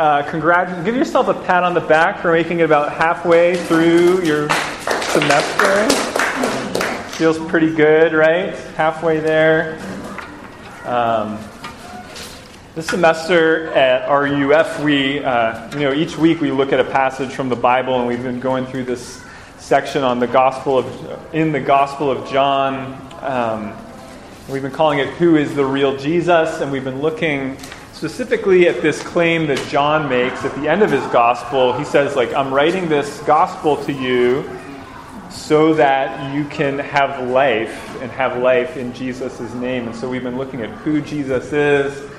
Uh, congrat- give yourself a pat on the back for making it about halfway through your semester. Feels pretty good, right? Halfway there. Um, this semester at RUF, we, uh, you know, each week we look at a passage from the Bible, and we've been going through this section on the Gospel of, in the Gospel of John. Um, we've been calling it "Who is the Real Jesus?" and we've been looking specifically at this claim that John makes at the end of his gospel. He says, like, I'm writing this gospel to you so that you can have life and have life in Jesus' name. And so we've been looking at who Jesus is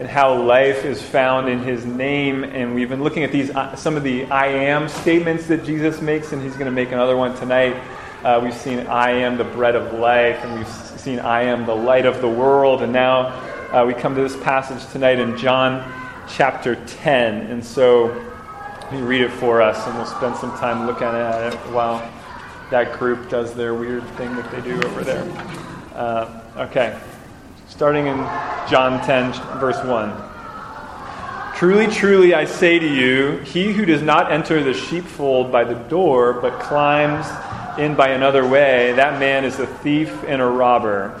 and how life is found in his name. And we've been looking at these uh, some of the I am statements that Jesus makes, and he's going to make another one tonight. Uh, we've seen I am the bread of life, and we've seen I am the light of the world, and now uh, we come to this passage tonight in John chapter 10. And so let me read it for us, and we'll spend some time looking at it while that group does their weird thing that they do over there. Uh, okay, starting in John 10, verse 1. Truly, truly, I say to you, he who does not enter the sheepfold by the door, but climbs in by another way, that man is a thief and a robber.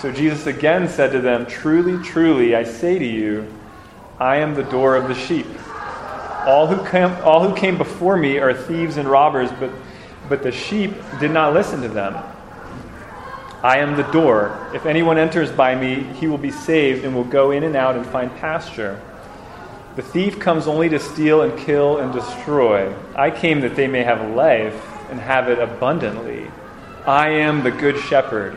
So Jesus again said to them, Truly, truly, I say to you, I am the door of the sheep. All who came, all who came before me are thieves and robbers, but, but the sheep did not listen to them. I am the door. If anyone enters by me, he will be saved and will go in and out and find pasture. The thief comes only to steal and kill and destroy. I came that they may have life and have it abundantly. I am the good shepherd.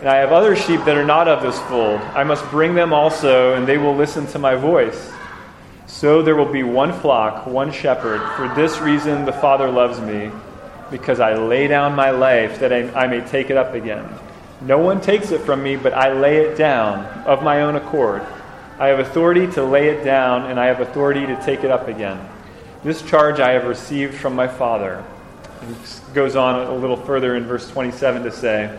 And I have other sheep that are not of this fold. I must bring them also, and they will listen to my voice. So there will be one flock, one shepherd. For this reason the Father loves me, because I lay down my life that I, I may take it up again. No one takes it from me, but I lay it down of my own accord. I have authority to lay it down, and I have authority to take it up again. This charge I have received from my Father. And goes on a little further in verse 27 to say,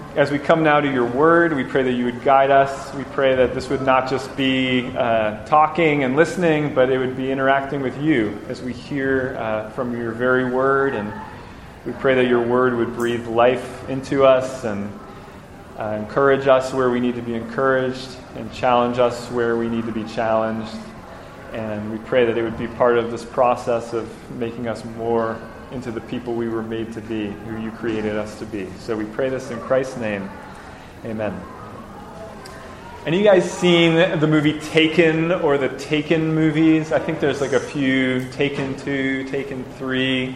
as we come now to your word, we pray that you would guide us. We pray that this would not just be uh, talking and listening, but it would be interacting with you as we hear uh, from your very word. And we pray that your word would breathe life into us and uh, encourage us where we need to be encouraged and challenge us where we need to be challenged. And we pray that it would be part of this process of making us more into the people we were made to be, who you created us to be. So we pray this in Christ's name. Amen. Any you guys seen the movie Taken or the Taken movies? I think there's like a few Taken 2, Taken 3.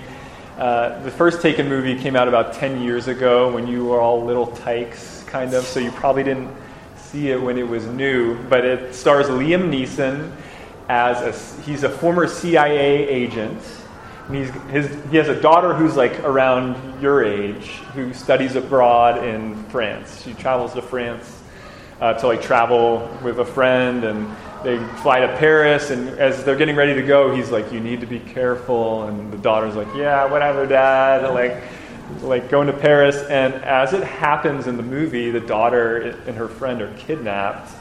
Uh, the first Taken movie came out about 10 years ago when you were all little tykes, kind of, so you probably didn't see it when it was new. But it stars Liam Neeson as a, he's a former CIA agent. He's, his, he has a daughter who's like around your age who studies abroad in France. She travels to France uh, to like travel with a friend and they fly to Paris, and as they're getting ready to go, he's like, "You need to be careful." And the daughter's like, "Yeah, whatever, Dad." Like, like going to Paris. And as it happens in the movie, the daughter and her friend are kidnapped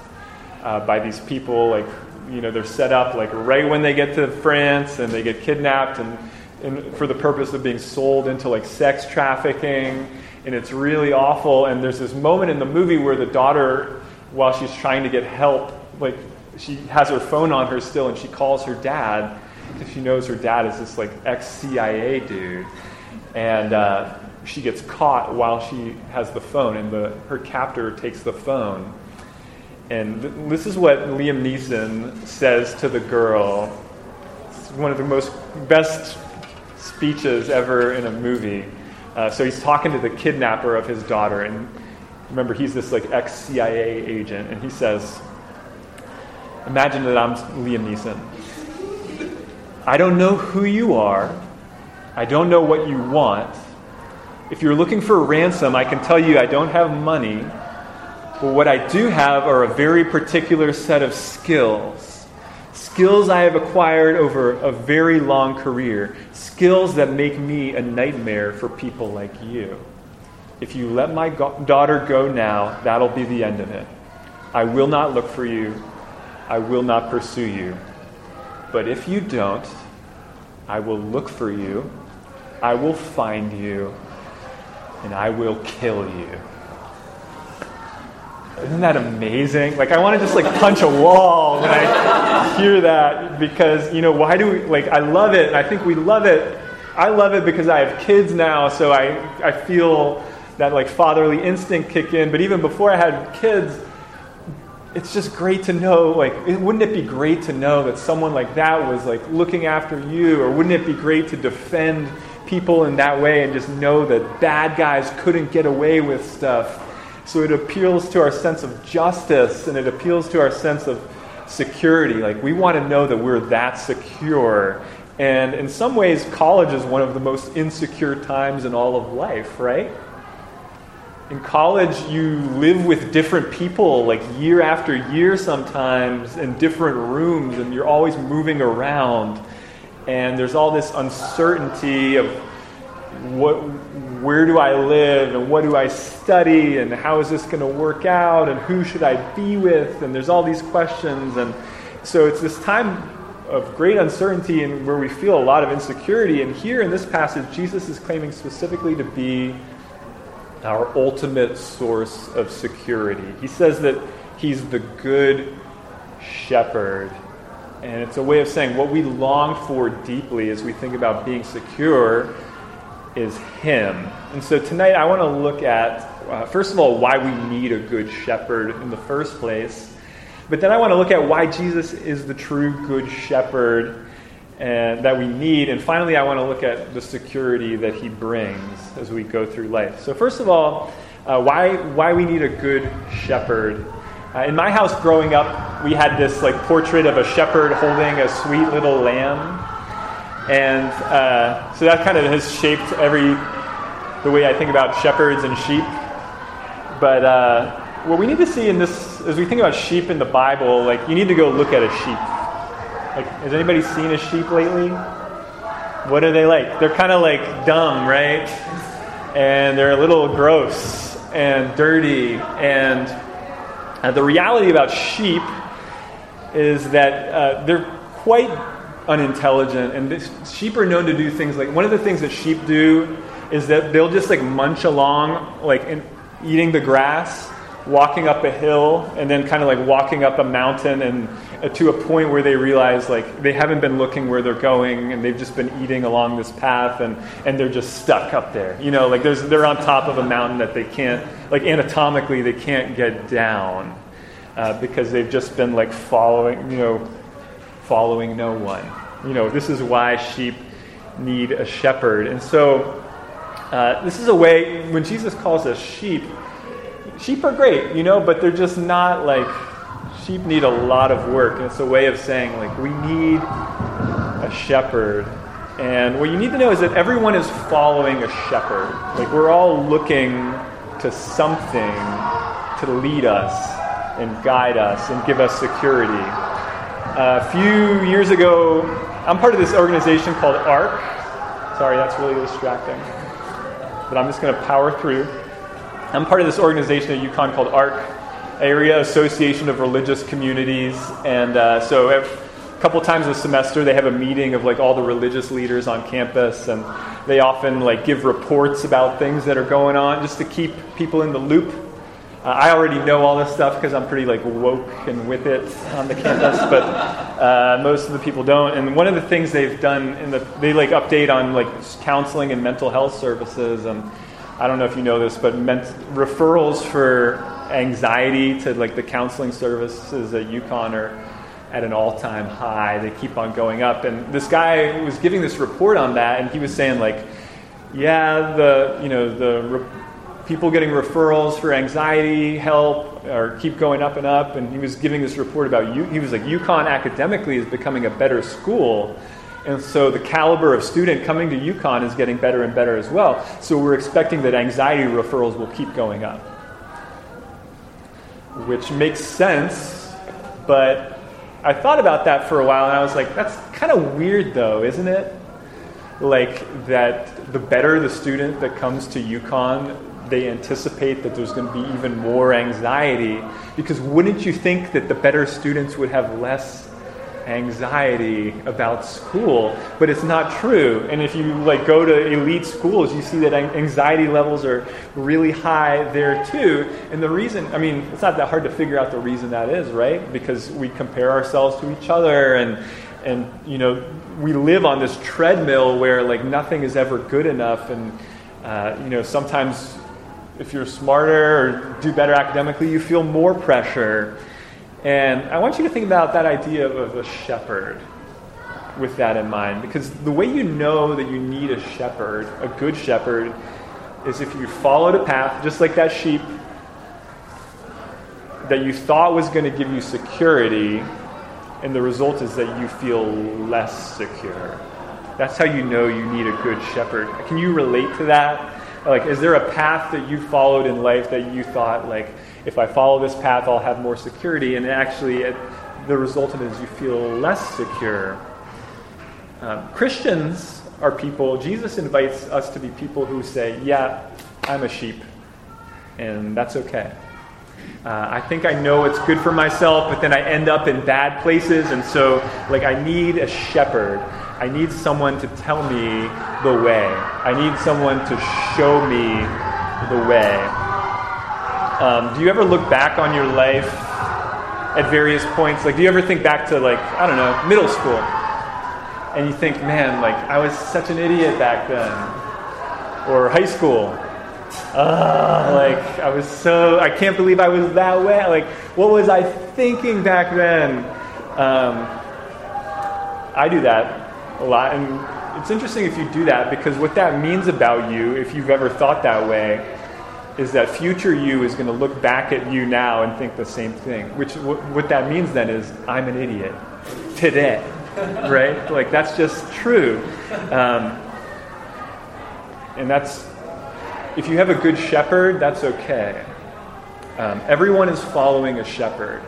uh, by these people. Like, you know, they're set up like right when they get to France, and they get kidnapped, and, and for the purpose of being sold into like sex trafficking. And it's really awful. And there's this moment in the movie where the daughter, while she's trying to get help, like she has her phone on her still and she calls her dad because she knows her dad is this like ex CIA dude. And uh, she gets caught while she has the phone, and the, her captor takes the phone. And th- this is what Liam Neeson says to the girl. It's one of the most best speeches ever in a movie. Uh, so he's talking to the kidnapper of his daughter, and remember, he's this like ex CIA agent, and he says, Imagine that I'm Liam Neeson. I don't know who you are. I don't know what you want. If you're looking for a ransom, I can tell you I don't have money. But what I do have are a very particular set of skills. Skills I have acquired over a very long career. Skills that make me a nightmare for people like you. If you let my go- daughter go now, that'll be the end of it. I will not look for you. I will not pursue you. But if you don't, I will look for you, I will find you, and I will kill you. Isn't that amazing? Like, I want to just like punch a wall when I hear that because, you know, why do we, like, I love it, and I think we love it. I love it because I have kids now, so I, I feel that like fatherly instinct kick in. But even before I had kids, it's just great to know like wouldn't it be great to know that someone like that was like looking after you or wouldn't it be great to defend people in that way and just know that bad guys couldn't get away with stuff so it appeals to our sense of justice and it appeals to our sense of security. Like we want to know that we're that secure. And in some ways college is one of the most insecure times in all of life right? In college you live with different people like year after year sometimes in different rooms and you're always moving around. And there's all this uncertainty of what where do I live and what do I study and how is this going to work out and who should I be with and there's all these questions and so it's this time of great uncertainty and where we feel a lot of insecurity and here in this passage Jesus is claiming specifically to be our ultimate source of security. He says that he's the good shepherd. And it's a way of saying what we long for deeply as we think about being secure is him. And so tonight I want to look at, uh, first of all, why we need a good shepherd in the first place. But then I want to look at why Jesus is the true good shepherd and that we need. And finally, I want to look at the security that he brings as we go through life. So, first of all, uh, why, why we need a good shepherd. Uh, in my house growing up, we had this like portrait of a shepherd holding a sweet little lamb. And uh, so that kind of has shaped every the way I think about shepherds and sheep. But uh, what we need to see in this, as we think about sheep in the Bible, like you need to go look at a sheep like, has anybody seen a sheep lately? What are they like? They're kind of like dumb, right? And they're a little gross and dirty. And uh, the reality about sheep is that uh, they're quite unintelligent. And this, sheep are known to do things like one of the things that sheep do is that they'll just like munch along, like in, eating the grass walking up a hill and then kind of like walking up a mountain and uh, to a point where they realize like they haven't been looking where they're going and they've just been eating along this path and, and they're just stuck up there you know like there's, they're on top of a mountain that they can't like anatomically they can't get down uh, because they've just been like following you know following no one you know this is why sheep need a shepherd. And so, uh, this is a way, when Jesus calls us sheep, sheep are great, you know, but they're just not like, sheep need a lot of work. And it's a way of saying, like, we need a shepherd. And what you need to know is that everyone is following a shepherd. Like, we're all looking to something to lead us and guide us and give us security. A few years ago, I'm part of this organization called ARC. Sorry, that's really distracting. But I'm just going to power through. I'm part of this organization at UConn called ARC, Area Association of Religious Communities. And uh, so a couple times a semester, they have a meeting of like all the religious leaders on campus. And they often like give reports about things that are going on just to keep people in the loop uh, I already know all this stuff because I'm pretty like woke and with it on the campus, but uh, most of the people don't. And one of the things they've done in the they like update on like counseling and mental health services. And I don't know if you know this, but ment- referrals for anxiety to like the counseling services at UConn are at an all-time high. They keep on going up. And this guy was giving this report on that, and he was saying like, yeah, the you know the re- people getting referrals for anxiety help or keep going up and up. And he was giving this report about you. He was like, UConn academically is becoming a better school. And so the caliber of student coming to UConn is getting better and better as well. So we're expecting that anxiety referrals will keep going up. Which makes sense, but I thought about that for a while and I was like, that's kind of weird though, isn't it? Like that the better the student that comes to UConn, they anticipate that there's going to be even more anxiety because wouldn't you think that the better students would have less anxiety about school? But it's not true and if you like go to elite schools you see that anxiety levels are really high there too and the reason i mean it's not that hard to figure out the reason that is right? Because we compare ourselves to each other and and you know we live on this treadmill where like nothing is ever good enough and uh, you know sometimes if you're smarter or do better academically, you feel more pressure. And I want you to think about that idea of a shepherd with that in mind. Because the way you know that you need a shepherd, a good shepherd, is if you followed a path, just like that sheep, that you thought was going to give you security, and the result is that you feel less secure. That's how you know you need a good shepherd. Can you relate to that? Like, is there a path that you followed in life that you thought, like, if I follow this path, I'll have more security? And actually, it, the result of it is you feel less secure. Um, Christians are people, Jesus invites us to be people who say, Yeah, I'm a sheep, and that's okay. Uh, I think I know it's good for myself, but then I end up in bad places, and so, like, I need a shepherd. I need someone to tell me the way. I need someone to show me the way. Um, do you ever look back on your life at various points? Like, do you ever think back to, like, I don't know, middle school? And you think, man, like, I was such an idiot back then. Or high school. Uh, like, I was so, I can't believe I was that way. Like, what was I thinking back then? Um, I do that a lot. And it's interesting if you do that because what that means about you, if you've ever thought that way, is that future you is going to look back at you now and think the same thing. Which what that means then is I'm an idiot today, right? Like that's just true. Um, and that's if you have a good shepherd, that's okay. Um, everyone is following a shepherd.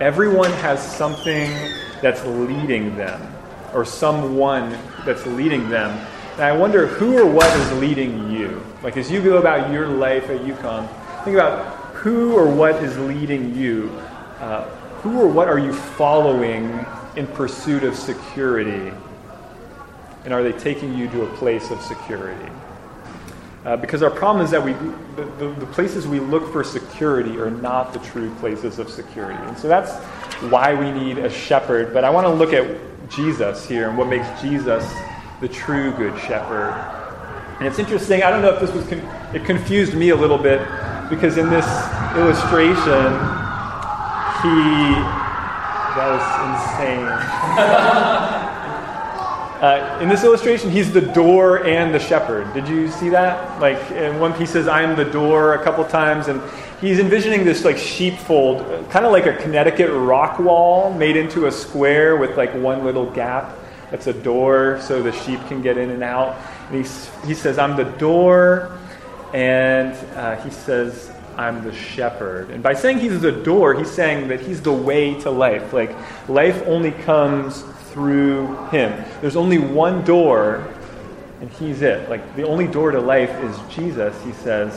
Everyone has something that's leading them or someone that's leading them. And I wonder who or what is leading you. Like as you go about your life at UConn, think about who or what is leading you. Uh, who or what are you following in pursuit of security? And are they taking you to a place of security? Uh, because our problem is that we, the, the, the, places we look for security are not the true places of security. And so that's why we need a shepherd. But I want to look at Jesus here and what makes Jesus the true good shepherd. And it's interesting, I don't know if this was, con- it confused me a little bit because in this illustration, he, that was insane. Uh, in this illustration, he's the door and the shepherd. Did you see that? Like, in one piece says, I am the door a couple times, and he's envisioning this like sheepfold, kind of like a Connecticut rock wall made into a square with like one little gap. That's a door so the sheep can get in and out. And he, he says, I'm the door, and uh, he says, I'm the shepherd. And by saying he's the door, he's saying that he's the way to life. Like, life only comes through him. There's only one door, and he's it. Like, the only door to life is Jesus, he says.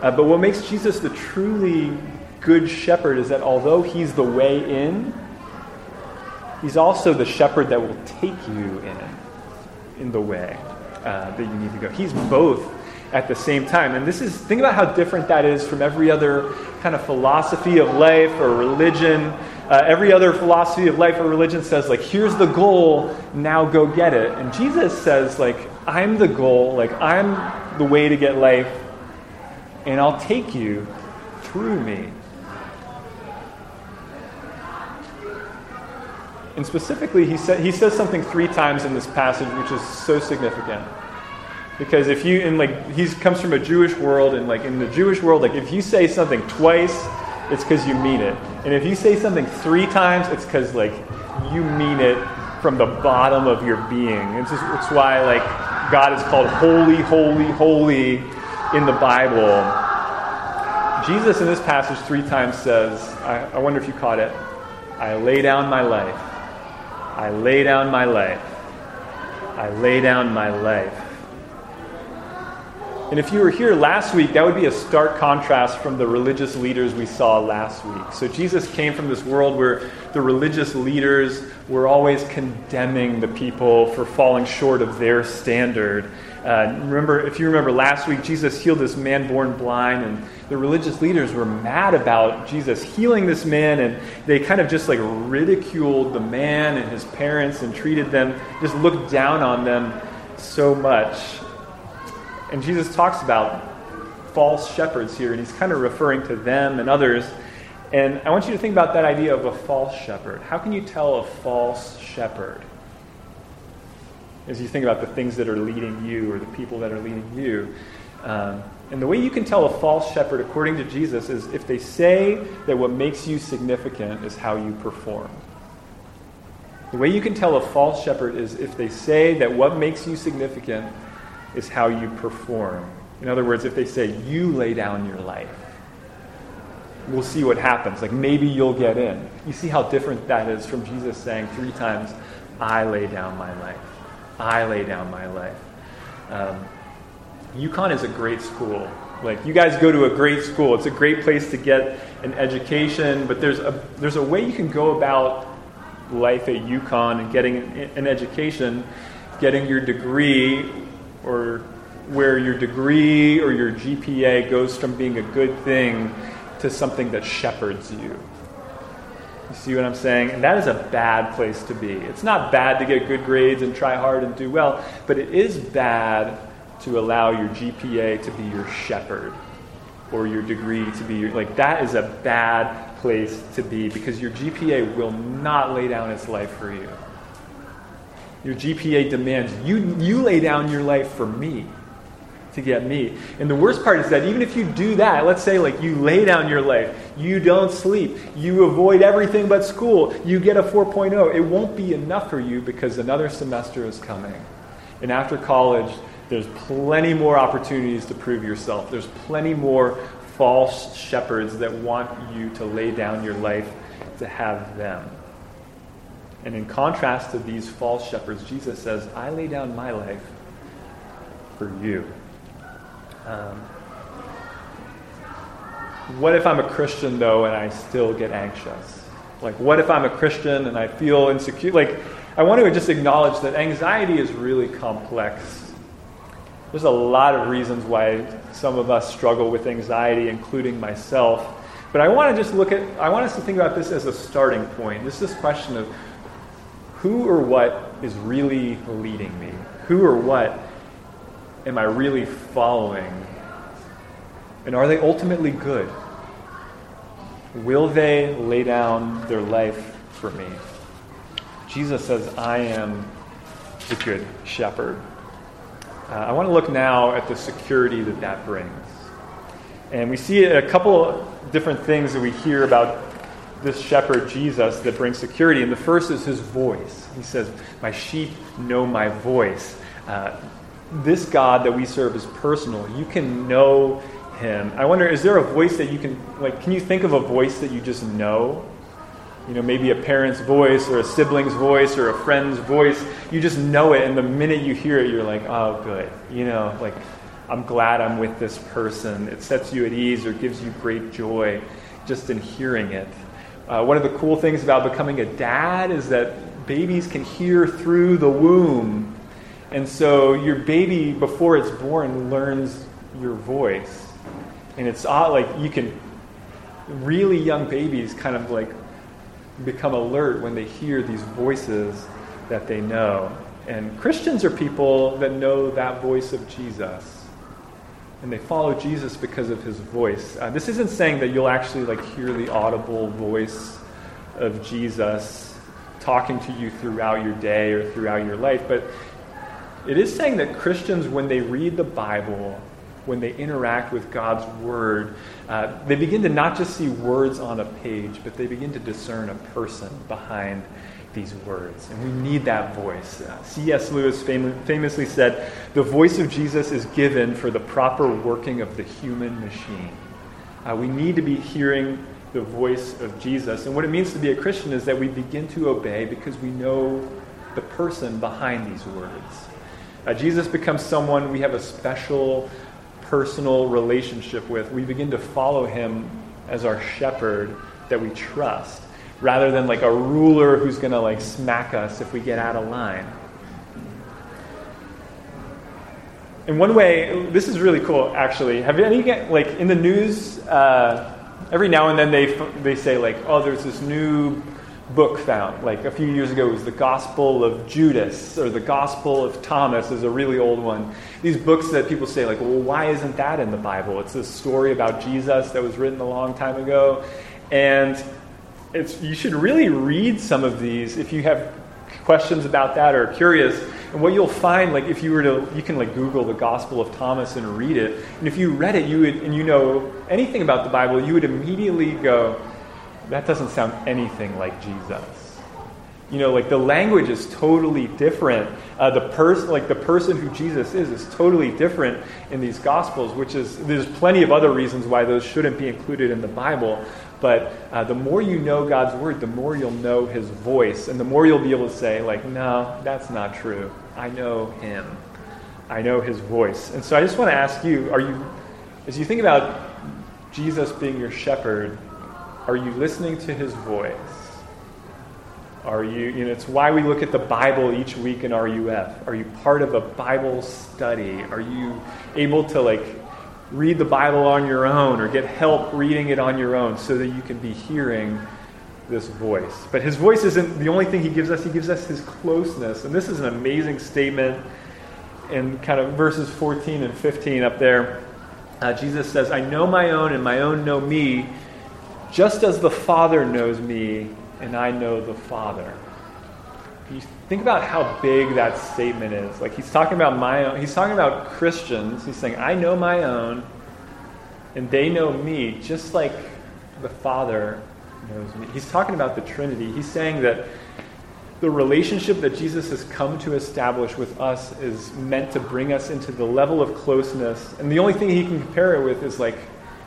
Uh, but what makes Jesus the truly good shepherd is that although he's the way in, he's also the shepherd that will take you in, in the way uh, that you need to go. He's both at the same time. And this is, think about how different that is from every other kind of philosophy of life or religion uh, every other philosophy of life or religion says, like, here's the goal, now go get it. And Jesus says, like, I'm the goal, like, I'm the way to get life, and I'll take you through me. And specifically, he, sa- he says something three times in this passage, which is so significant. Because if you, and like, he comes from a Jewish world, and like in the Jewish world, like if you say something twice, it's because you mean it. And if you say something three times, it's because like you mean it from the bottom of your being. It's, just, it's why like God is called holy, holy, holy in the Bible. Jesus in this passage three times says, I, I wonder if you caught it. I lay down my life. I lay down my life. I lay down my life. And if you were here last week, that would be a stark contrast from the religious leaders we saw last week. So Jesus came from this world where the religious leaders were always condemning the people for falling short of their standard. Uh, remember, if you remember last week, Jesus healed this man born blind, and the religious leaders were mad about Jesus healing this man, and they kind of just like ridiculed the man and his parents and treated them, just looked down on them so much. And Jesus talks about false shepherds here, and he's kind of referring to them and others. And I want you to think about that idea of a false shepherd. How can you tell a false shepherd? As you think about the things that are leading you or the people that are leading you. Um, and the way you can tell a false shepherd, according to Jesus, is if they say that what makes you significant is how you perform. The way you can tell a false shepherd is if they say that what makes you significant is how you perform. In other words, if they say, you lay down your life, we'll see what happens. Like maybe you'll get in. You see how different that is from Jesus saying three times, I lay down my life. I lay down my life. Um, UConn is a great school. Like you guys go to a great school. It's a great place to get an education, but there's a there's a way you can go about life at UConn and getting an, an education, getting your degree or where your degree or your GPA goes from being a good thing to something that shepherds you. You see what I'm saying? And that is a bad place to be. It's not bad to get good grades and try hard and do well, but it is bad to allow your GPA to be your shepherd or your degree to be your. Like, that is a bad place to be because your GPA will not lay down its life for you. Your GPA demands you, you lay down your life for me to get me. And the worst part is that even if you do that, let's say like you lay down your life, you don't sleep, you avoid everything but school, you get a 4.0, it won't be enough for you because another semester is coming. And after college, there's plenty more opportunities to prove yourself. There's plenty more false shepherds that want you to lay down your life to have them. And in contrast to these false shepherds, Jesus says, I lay down my life for you. Um, what if I'm a Christian, though, and I still get anxious? Like, what if I'm a Christian and I feel insecure? Like, I want to just acknowledge that anxiety is really complex. There's a lot of reasons why some of us struggle with anxiety, including myself. But I want to just look at, I want us to think about this as a starting point. This is this question of who or what is really leading me? Who or what am I really following? And are they ultimately good? Will they lay down their life for me? Jesus says, I am the Good Shepherd. Uh, I want to look now at the security that that brings. And we see a couple different things that we hear about this shepherd, Jesus, that brings security. And the first is his voice. He says, My sheep know my voice. Uh, this God that we serve is personal. You can know him. I wonder, is there a voice that you can, like, can you think of a voice that you just know? You know, maybe a parent's voice or a sibling's voice or a friend's voice. You just know it, and the minute you hear it, you're like, oh, good. You know, like, I'm glad I'm with this person. It sets you at ease or gives you great joy just in hearing it. Uh, one of the cool things about becoming a dad is that babies can hear through the womb. And so your baby, before it's born, learns your voice. And it's odd, like you can, really young babies kind of like become alert when they hear these voices that they know. And Christians are people that know that voice of Jesus. And they follow Jesus because of his voice. Uh, this isn't saying that you'll actually like hear the audible voice of Jesus talking to you throughout your day or throughout your life, but it is saying that Christians, when they read the Bible, when they interact with God's Word, uh, they begin to not just see words on a page, but they begin to discern a person behind these words. And we need that voice. Uh, C.S. Lewis fam- famously said, The voice of Jesus is given for the proper working of the human machine. Uh, we need to be hearing the voice of Jesus. And what it means to be a Christian is that we begin to obey because we know the person behind these words. Uh, Jesus becomes someone we have a special personal relationship with. We begin to follow him as our shepherd that we trust, rather than like a ruler who's going to like smack us if we get out of line. In one way, this is really cool. Actually, have you any like in the news? Uh, every now and then they they say like, oh, there's this new book found. Like a few years ago, it was the Gospel of Judas or the Gospel of Thomas is a really old one. These books that people say, like, well, why isn't that in the Bible? It's a story about Jesus that was written a long time ago. And it's, you should really read some of these if you have questions about that or curious. And what you'll find, like if you were to, you can like Google the Gospel of Thomas and read it. And if you read it, you would, and you know anything about the Bible, you would immediately go, that doesn't sound anything like Jesus. You know, like the language is totally different. Uh, the person, like the person who Jesus is, is totally different in these Gospels. Which is there's plenty of other reasons why those shouldn't be included in the Bible. But uh, the more you know God's word, the more you'll know His voice, and the more you'll be able to say, like, no, that's not true. I know Him. I know His voice. And so I just want to ask you: Are you, as you think about Jesus being your shepherd? Are you listening to his voice? Are you, you know, it's why we look at the Bible each week in RUF. Are you part of a Bible study? Are you able to, like, read the Bible on your own or get help reading it on your own so that you can be hearing this voice? But his voice isn't the only thing he gives us, he gives us his closeness. And this is an amazing statement in kind of verses 14 and 15 up there. Uh, Jesus says, I know my own, and my own know me just as the Father knows me and I know the Father. You think about how big that statement is. Like he's talking about my own, he's talking about Christians. He's saying, I know my own, and they know me, just like the Father knows me. He's talking about the Trinity. He's saying that the relationship that Jesus has come to establish with us is meant to bring us into the level of closeness. And the only thing he can compare it with is like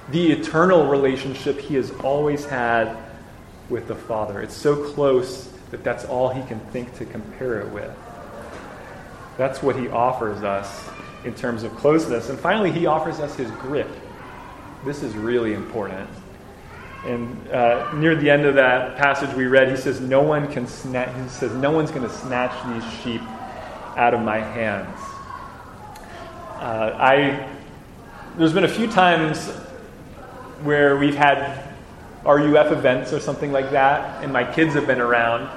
the eternal relationship he has always had with the Father. It's so close that that's all he can think to compare it with. That's what he offers us in terms of closeness. And finally, he offers us his grip. This is really important. And uh, near the end of that passage we read, he says, "No one can snatch." He says, "No one's going to snatch these sheep out of my hands." Uh, I there's been a few times where we've had RUF events or something like that, and my kids have been around.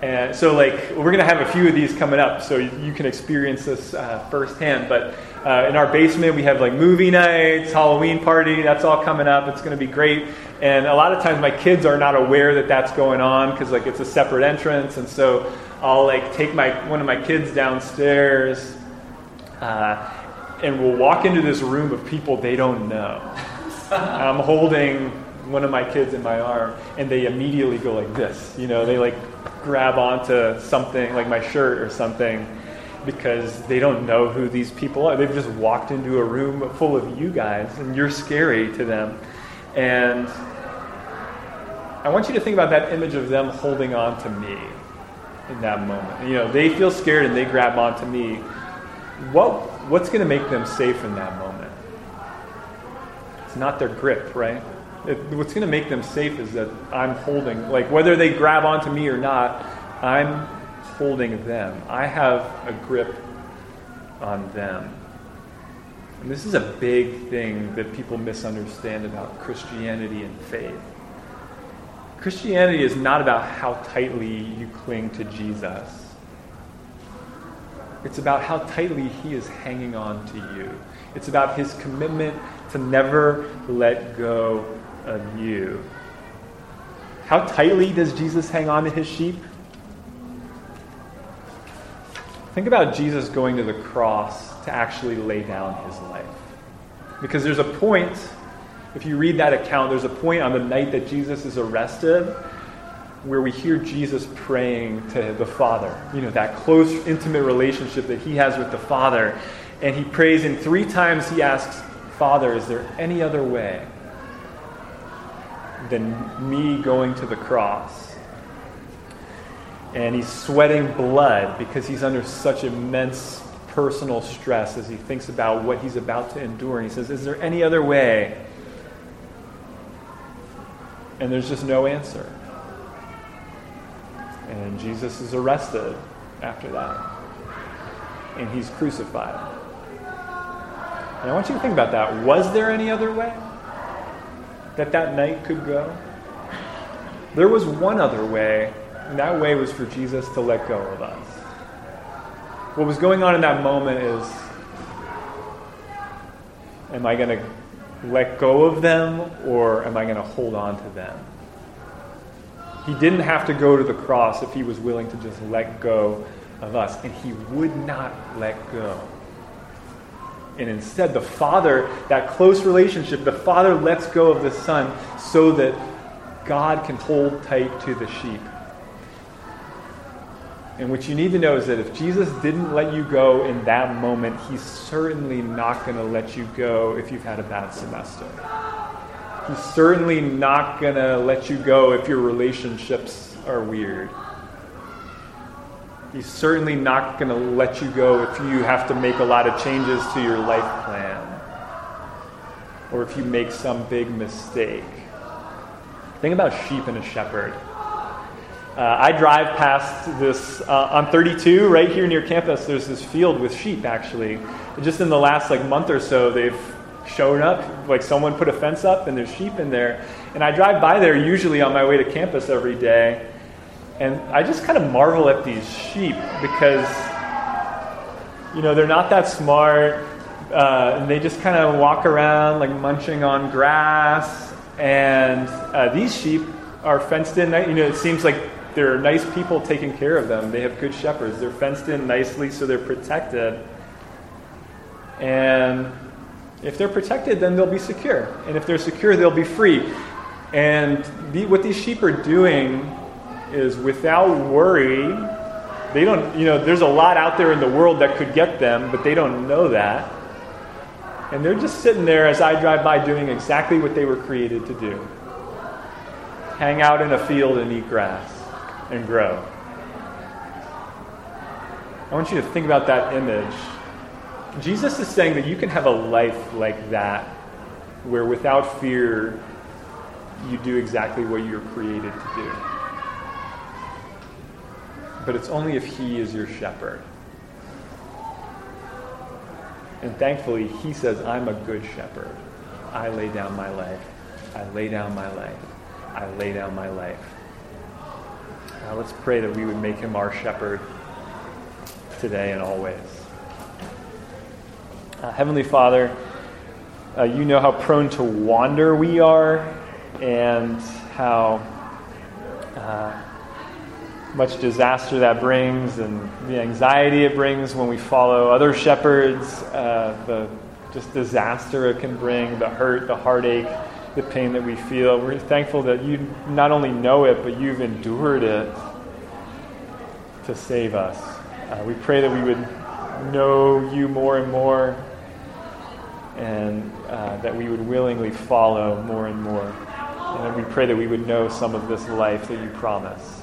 And so, like, we're going to have a few of these coming up, so you can experience this uh, firsthand. But uh, in our basement, we have like movie nights, Halloween party. That's all coming up. It's going to be great. And a lot of times, my kids are not aware that that's going on because like it's a separate entrance. And so, I'll like take my one of my kids downstairs, uh, and we'll walk into this room of people they don't know. I'm holding one of my kids in my arm, and they immediately go like this. You know, they like grab onto something like my shirt or something because they don't know who these people are. They've just walked into a room full of you guys, and you're scary to them. And I want you to think about that image of them holding on to me in that moment. You know, they feel scared and they grab onto me. What, what's going to make them safe in that moment? It's not their grip, right? It, what's going to make them safe is that I'm holding, like whether they grab onto me or not, I'm holding them. I have a grip on them. And this is a big thing that people misunderstand about Christianity and faith. Christianity is not about how tightly you cling to Jesus. It's about how tightly he is hanging on to you. It's about his commitment to never let go of you. How tightly does Jesus hang on to his sheep? Think about Jesus going to the cross to actually lay down his life. Because there's a point, if you read that account, there's a point on the night that Jesus is arrested where we hear Jesus praying to the Father. You know, that close, intimate relationship that he has with the Father. And he prays, and three times he asks, Father, is there any other way? Than me going to the cross. And he's sweating blood because he's under such immense personal stress as he thinks about what he's about to endure. And he says, Is there any other way? And there's just no answer. And Jesus is arrested after that. And he's crucified. And I want you to think about that. Was there any other way? That that night could go? There was one other way, and that way was for Jesus to let go of us. What was going on in that moment is am I going to let go of them or am I going to hold on to them? He didn't have to go to the cross if he was willing to just let go of us, and he would not let go. And instead, the Father, that close relationship, the Father lets go of the Son so that God can hold tight to the sheep. And what you need to know is that if Jesus didn't let you go in that moment, he's certainly not going to let you go if you've had a bad semester. He's certainly not going to let you go if your relationships are weird. He's certainly not going to let you go if you have to make a lot of changes to your life plan or if you make some big mistake. Think about sheep and a shepherd. Uh, I drive past this uh, on 32 right here near campus. There's this field with sheep actually. Just in the last like month or so, they've shown up. Like someone put a fence up and there's sheep in there. And I drive by there usually on my way to campus every day. And I just kind of marvel at these sheep because, you know, they're not that smart. Uh, and they just kind of walk around like munching on grass. And uh, these sheep are fenced in. You know, it seems like there are nice people taking care of them. They have good shepherds. They're fenced in nicely so they're protected. And if they're protected, then they'll be secure. And if they're secure, they'll be free. And the, what these sheep are doing is without worry, they don't, you know, there's a lot out there in the world that could get them, but they don't know that. And they're just sitting there as I drive by doing exactly what they were created to do hang out in a field and eat grass and grow. I want you to think about that image. Jesus is saying that you can have a life like that, where without fear, you do exactly what you're created to do but it's only if He is your shepherd. And thankfully, He says, I'm a good shepherd. I lay down my life. I lay down my life. I lay down my life. Uh, let's pray that we would make him our shepherd today and always. Uh, Heavenly Father, uh, you know how prone to wander we are and how uh, much disaster that brings and the anxiety it brings when we follow other shepherds, uh, the just disaster it can bring, the hurt, the heartache, the pain that we feel. We're thankful that you not only know it, but you've endured it to save us. Uh, we pray that we would know you more and more and uh, that we would willingly follow more and more. And we pray that we would know some of this life that you promise.